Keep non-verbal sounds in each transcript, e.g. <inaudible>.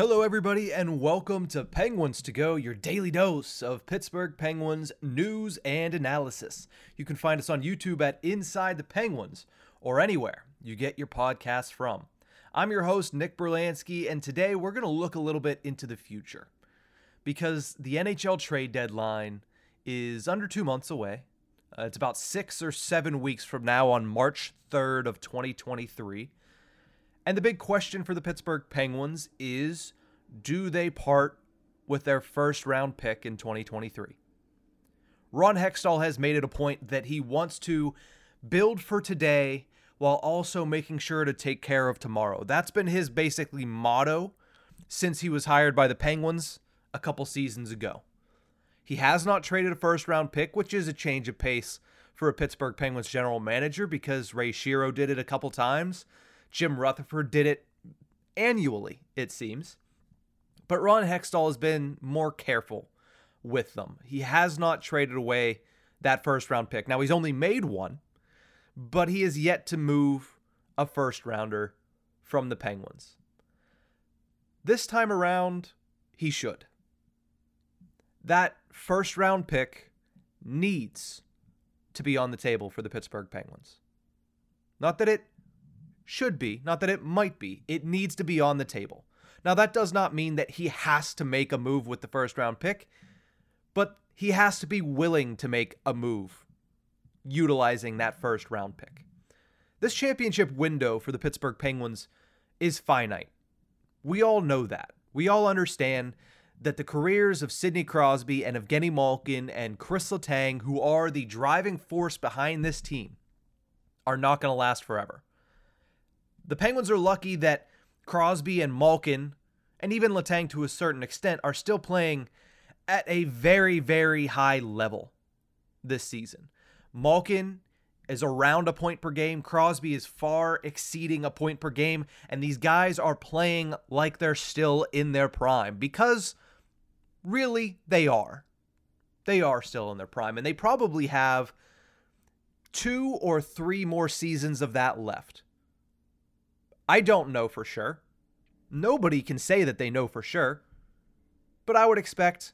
Hello, everybody, and welcome to Penguins to Go, your daily dose of Pittsburgh Penguins news and analysis. You can find us on YouTube at Inside the Penguins or anywhere you get your podcasts from. I'm your host, Nick Berlansky, and today we're going to look a little bit into the future because the NHL trade deadline is under two months away. Uh, it's about six or seven weeks from now on March 3rd of 2023. And the big question for the Pittsburgh Penguins is do they part with their first round pick in 2023? Ron Hextall has made it a point that he wants to build for today while also making sure to take care of tomorrow. That's been his basically motto since he was hired by the Penguins a couple seasons ago. He has not traded a first round pick, which is a change of pace for a Pittsburgh Penguins general manager because Ray Shero did it a couple times. Jim Rutherford did it annually, it seems. But Ron Hextall has been more careful with them. He has not traded away that first round pick. Now, he's only made one, but he has yet to move a first rounder from the Penguins. This time around, he should. That first round pick needs to be on the table for the Pittsburgh Penguins. Not that it should be, not that it might be. It needs to be on the table. Now, that does not mean that he has to make a move with the first round pick, but he has to be willing to make a move utilizing that first round pick. This championship window for the Pittsburgh Penguins is finite. We all know that. We all understand that the careers of Sidney Crosby and Evgeny Malkin and Chris Letang, who are the driving force behind this team, are not going to last forever. The Penguins are lucky that Crosby and Malkin, and even Letang to a certain extent, are still playing at a very, very high level this season. Malkin is around a point per game. Crosby is far exceeding a point per game. And these guys are playing like they're still in their prime because really they are. They are still in their prime. And they probably have two or three more seasons of that left. I don't know for sure. Nobody can say that they know for sure. But I would expect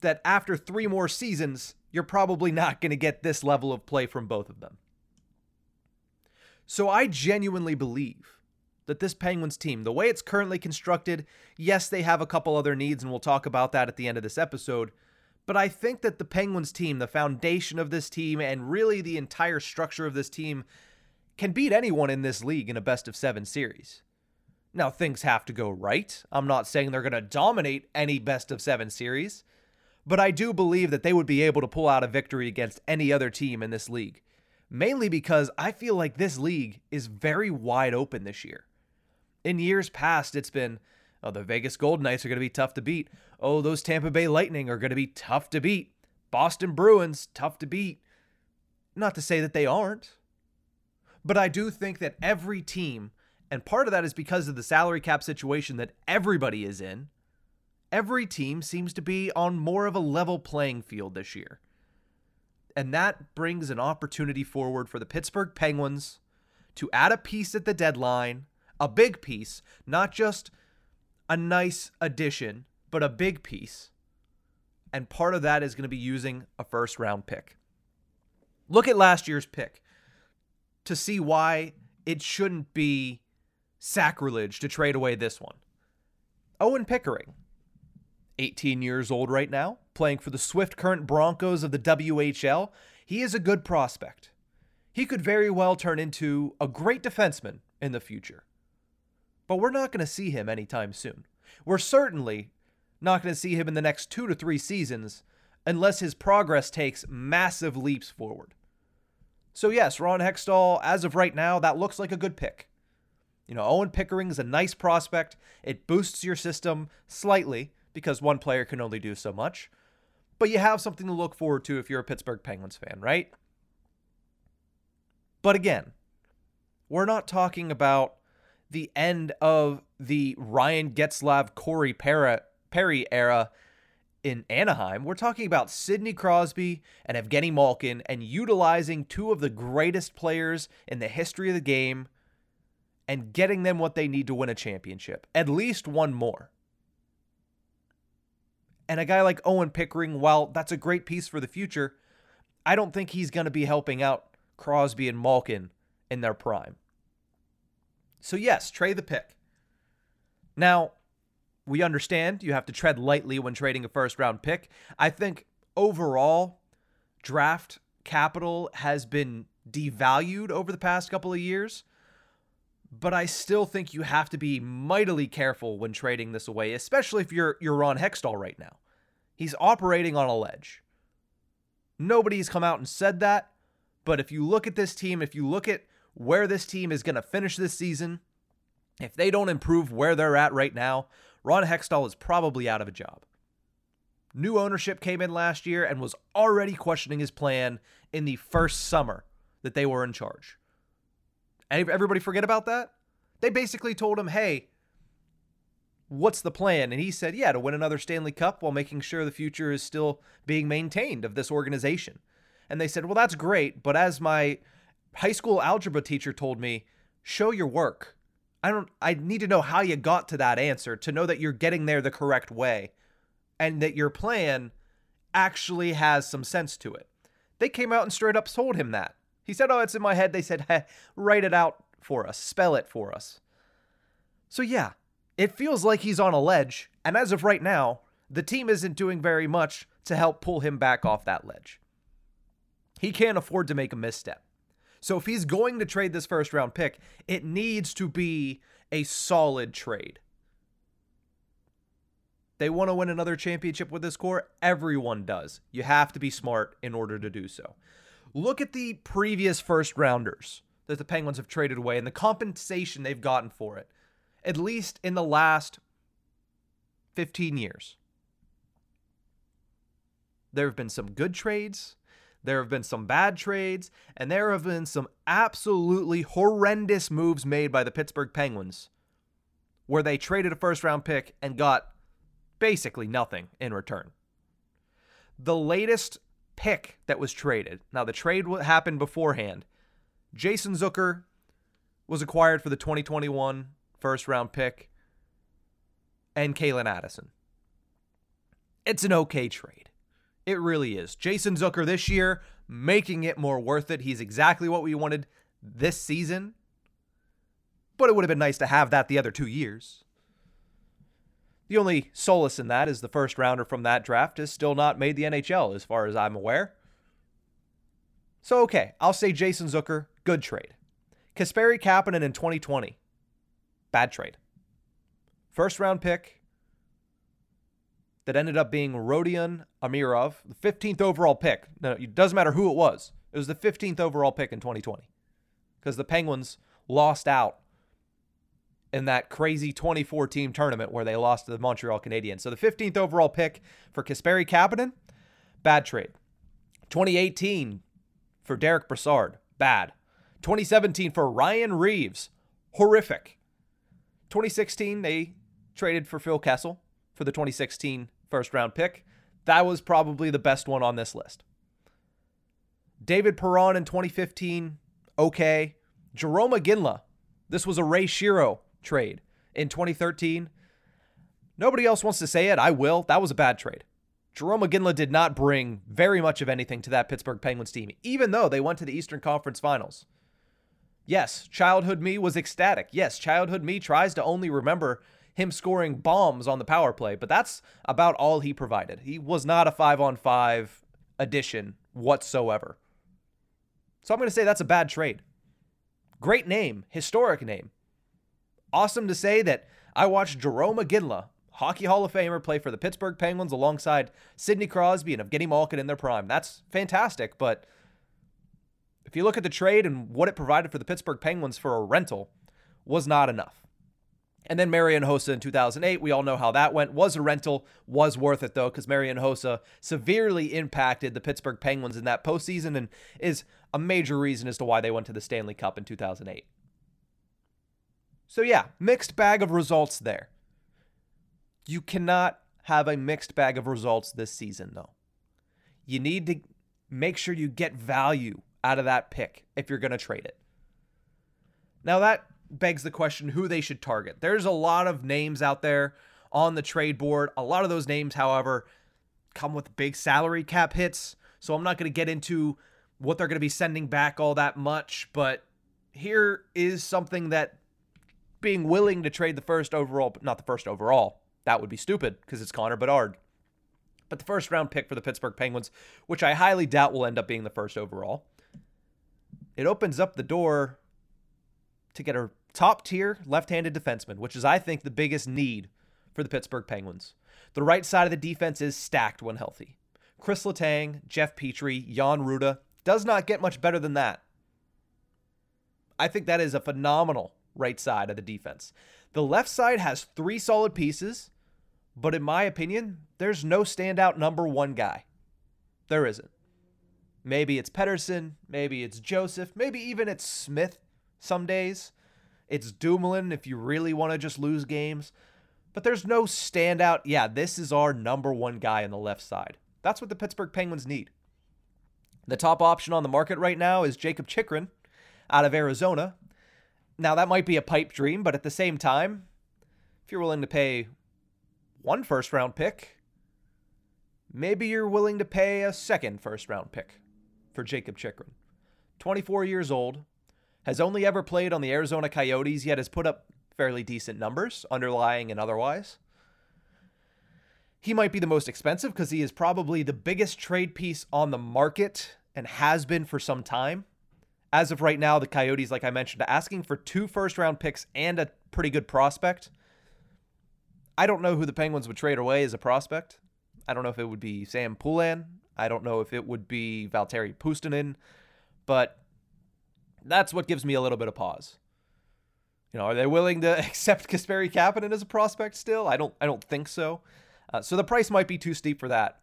that after three more seasons, you're probably not going to get this level of play from both of them. So I genuinely believe that this Penguins team, the way it's currently constructed, yes, they have a couple other needs, and we'll talk about that at the end of this episode. But I think that the Penguins team, the foundation of this team, and really the entire structure of this team can beat anyone in this league in a best of seven series. Now, things have to go right. I'm not saying they're going to dominate any best of seven series, but I do believe that they would be able to pull out a victory against any other team in this league. Mainly because I feel like this league is very wide open this year. In years past, it's been, oh, the Vegas Golden Knights are going to be tough to beat. Oh, those Tampa Bay Lightning are going to be tough to beat. Boston Bruins, tough to beat. Not to say that they aren't. But I do think that every team, and part of that is because of the salary cap situation that everybody is in, every team seems to be on more of a level playing field this year. And that brings an opportunity forward for the Pittsburgh Penguins to add a piece at the deadline, a big piece, not just a nice addition, but a big piece. And part of that is going to be using a first round pick. Look at last year's pick to see why it shouldn't be sacrilege to trade away this one. Owen Pickering, 18 years old right now, playing for the Swift Current Broncos of the WHL. He is a good prospect. He could very well turn into a great defenseman in the future. But we're not going to see him anytime soon. We're certainly not going to see him in the next two to three seasons unless his progress takes massive leaps forward. So, yes, Ron Hextall, as of right now, that looks like a good pick. You know, Owen Pickering is a nice prospect. It boosts your system slightly because one player can only do so much. But you have something to look forward to if you're a Pittsburgh Penguins fan, right? But again, we're not talking about the end of the Ryan Getzlaf, Corey Perry era in Anaheim. We're talking about Sidney Crosby and Evgeny Malkin and utilizing two of the greatest players in the history of the game and getting them what they need to win a championship. At least one more. And a guy like Owen Pickering, while that's a great piece for the future, I don't think he's going to be helping out Crosby and Malkin in their prime. So, yes, trade the pick. Now, we understand you have to tread lightly when trading a first round pick. I think overall, draft capital has been devalued over the past couple of years, but I still think you have to be mightily careful when trading this away, especially if you're you're Ron Hextall right now. He's operating on a ledge. Nobody's come out and said that, but if you look at this team, if you look at where this team is going to finish this season, if they don't improve where they're at right now, Ron Hextall is probably out of a job. New ownership came in last year and was already questioning his plan in the first summer that they were in charge. Everybody forget about that? They basically told him, hey, what's the plan? And he said, yeah, to win another Stanley Cup while making sure the future is still being maintained of this organization. And they said, well, that's great, but as my high school algebra teacher told me, show your work. I don't I need to know how you got to that answer to know that you're getting there the correct way and that your plan actually has some sense to it. They came out and straight up told him that. He said, "Oh, it's in my head." They said, hey, "Write it out for us. Spell it for us." So yeah, it feels like he's on a ledge, and as of right now, the team isn't doing very much to help pull him back off that ledge. He can't afford to make a misstep. So if he's going to trade this first round pick, it needs to be a solid trade. They want to win another championship with this core. Everyone does. You have to be smart in order to do so. Look at the previous first rounders that the Penguins have traded away and the compensation they've gotten for it, at least in the last 15 years. There have been some good trades, there have been some bad trades, and there have been some absolutely horrendous moves made by the Pittsburgh Penguins where they traded a first round pick and got basically nothing in return. The latest pick that was traded, now the trade happened beforehand. Jason Zucker was acquired for the 2021 first round pick and Calen Addison. It's an okay trade. It really is. Jason Zucker this year making it more worth it. He's exactly what we wanted this season. But it would have been nice to have that the other two years. The only solace in that is the first rounder from that draft has still not made the NHL, as far as I'm aware. So, okay, I'll say Jason Zucker, good trade. Kasperi Kapanen in 2020, bad trade. First round pick, that ended up being Rodion Amirov, the 15th overall pick. No, it doesn't matter who it was. It was the 15th overall pick in 2020 because the Penguins lost out in that crazy 24 team tournament where they lost to the Montreal Canadiens. So the 15th overall pick for Kasperi Kapanen, bad trade. 2018 for Derick Brassard, bad. 2017 for Ryan Reaves, horrific. 2016 they traded for Phil Kessel for the 2016 first round pick. That was probably the best one on this list. David Perron in 2015, okay. Jarome Iginla, this was a Ray Shero trade in 2013. Nobody else wants to say it. I will. That was a bad trade. Jarome Iginla did not bring very much of anything to that Pittsburgh Penguins team, even though they went to the Eastern Conference Finals. Yes, childhood me was ecstatic. Yes, childhood me tries to only remember him scoring bombs on the power play, but that's about all he provided. He was not a five on five addition whatsoever. So I'm going to say that's a bad trade. Great name, historic name. Awesome to say that I watched Jarome Iginla, Hockey Hall of Famer, play for the Pittsburgh Penguins alongside Sidney Crosby and Evgeny Malkin in their prime. That's fantastic, but if you look at the trade and what it provided for the Pittsburgh Penguins for a rental, was not enough. And then Marian Hossa in 2008, we all know how that went. Was a rental, was worth it though, because Marian Hossa severely impacted the Pittsburgh Penguins in that postseason and is a major reason as to why they went to the Stanley Cup in 2008. So, yeah, mixed bag of results there. You cannot have a mixed bag of results this season, though. You need to make sure you get value out of that pick if you're going to trade it. Now, that begs the question who they should target. There's a lot of names out there on the trade board. A lot of those names, however, come with big salary cap hits. So I'm not going to get into what they're going to be sending back all that much, but here is something that being willing to trade the first overall, but not the first overall, that would be stupid because it's Connor Bedard. But the first round pick for the Pittsburgh Penguins, which I highly doubt will end up being the first overall, it opens up the door to get a top tier left handed defenseman, which is, I think, the biggest need for the Pittsburgh Penguins. The right side of the defense is stacked when healthy. Chris Letang, Jeff Petry, Jan Rutta does not get much better than that. I think that is a phenomenal right side of the defense. The left side has three solid pieces, but in my opinion, there's no standout number one guy. There isn't. Maybe it's Pettersson, maybe it's Joseph, maybe even it's Smith some days. It's Dumoulin if you really want to just lose games. But there's no standout. Yeah, this is our number one guy on the left side. That's what the Pittsburgh Penguins need. The top option on the market right now is Jakob Chychrun out of Arizona. Now, that might be a pipe dream, but at the same time, if you're willing to pay one first round pick, maybe you're willing to pay a second first round pick for Jakob Chychrun. 24 years old, has only ever played on the Arizona Coyotes, yet has put up fairly decent numbers, underlying and otherwise. He might be the most expensive because he is probably the biggest trade piece on the market and has been for some time. As of right now, the Coyotes, like I mentioned, are asking for two first round picks and a pretty good prospect. I don't know who the Penguins would trade away as a prospect. I don't know if it would be Sam Poulin. I don't know if it would be Valtteri Puustinen, But that's what gives me a little bit of pause. You know, are they willing to <laughs> accept Kasperi Kapanen as a prospect still? I don't. I don't think so. Uh, so the price might be too steep for that.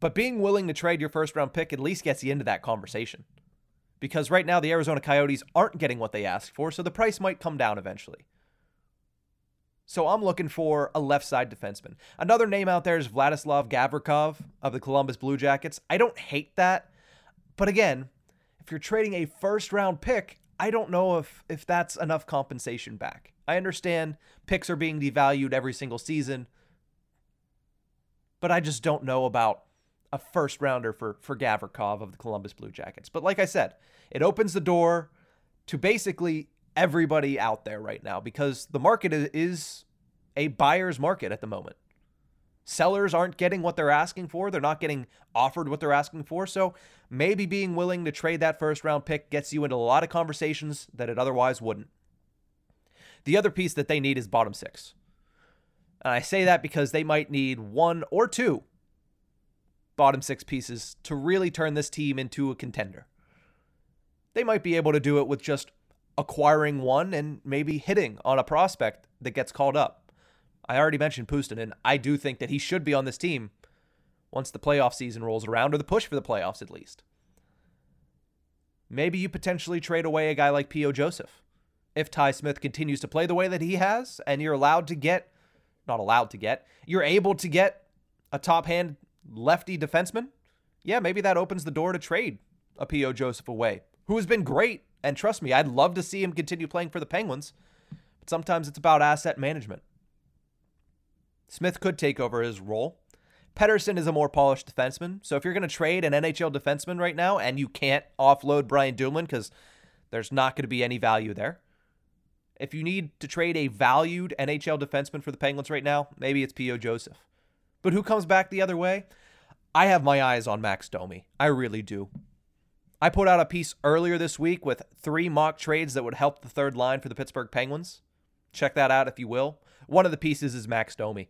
But being willing to trade your first round pick at least gets you into that conversation. Because right now the Arizona Coyotes aren't getting what they asked for, so the price might come down eventually. So I'm looking for a left side defenseman. Another name out there is Vladislav Gavrikov of the Columbus Blue Jackets. I don't hate that. But again, if you're trading a first round pick, I don't know if if that's enough compensation back. I understand picks are being devalued every single season, but I just don't know about a first rounder for for Gavrikov of the Columbus Blue Jackets. But like I said, it opens the door to basically everybody out there right now because the market is a buyer's market at the moment. Sellers aren't getting what they're asking for. They're not getting offered what they're asking for. So maybe being willing to trade that first round pick gets you into a lot of conversations that it otherwise wouldn't. The other piece that they need is bottom six. And I say that because they might need one or two bottom six pieces to really turn this team into a contender. They might be able to do it with just acquiring one and maybe hitting on a prospect that gets called up. I already mentioned Pustin, and I do think that he should be on this team once the playoff season rolls around, or the push for the playoffs at least. Maybe you potentially trade away a guy like P.O. Joseph. If Ty Smith continues to play the way that he has, and you're allowed to get, not allowed to get, you're able to get a top hand lefty defenseman, yeah, maybe that opens the door to trade a P.O. Joseph away, who has been great. And trust me, I'd love to see him continue playing for the Penguins. But sometimes it's about asset management. Smith could take over his role. Pettersson is a more polished defenseman. So if you're going to trade an NHL defenseman right now and you can't offload Brian Dumoulin because there's not going to be any value there. If you need to trade a valued NHL defenseman for the Penguins right now, maybe it's P.O. Joseph. But who comes back the other way? I have my eyes on Max Domi. I really do. I put out a piece earlier this week with three mock trades that would help the third line for the Pittsburgh Penguins. Check that out if you will. One of the pieces is Max Domi.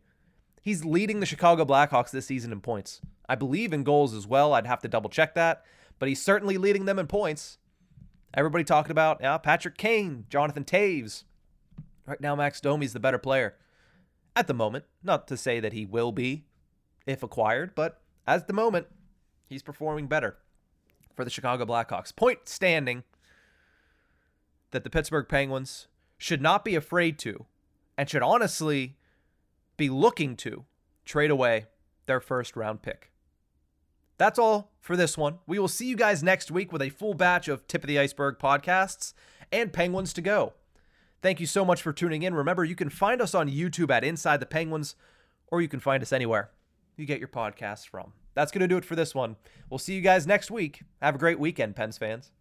He's leading the Chicago Blackhawks this season in points. I believe in goals as well. I'd have to double check that, but he's certainly leading them in points. Everybody talking about yeah, Patrick Kane, Jonathan Toews. Right now, Max Domi's the better player at the moment. Not to say that he will be if acquired, but at the moment, he's performing better for the Chicago Blackhawks. Point standing that the Pittsburgh Penguins should not be afraid to and should honestly be looking to trade away their first round pick. That's all for this one. We will see you guys next week with a full batch of Tip of the Iceberg podcasts and Penguins to go. Thank you so much for tuning in. Remember, you can find us on YouTube at Inside the Penguins, or you can find us anywhere you get your podcasts from. That's going to do it for this one. We'll see you guys next week. Have a great weekend, Pens fans.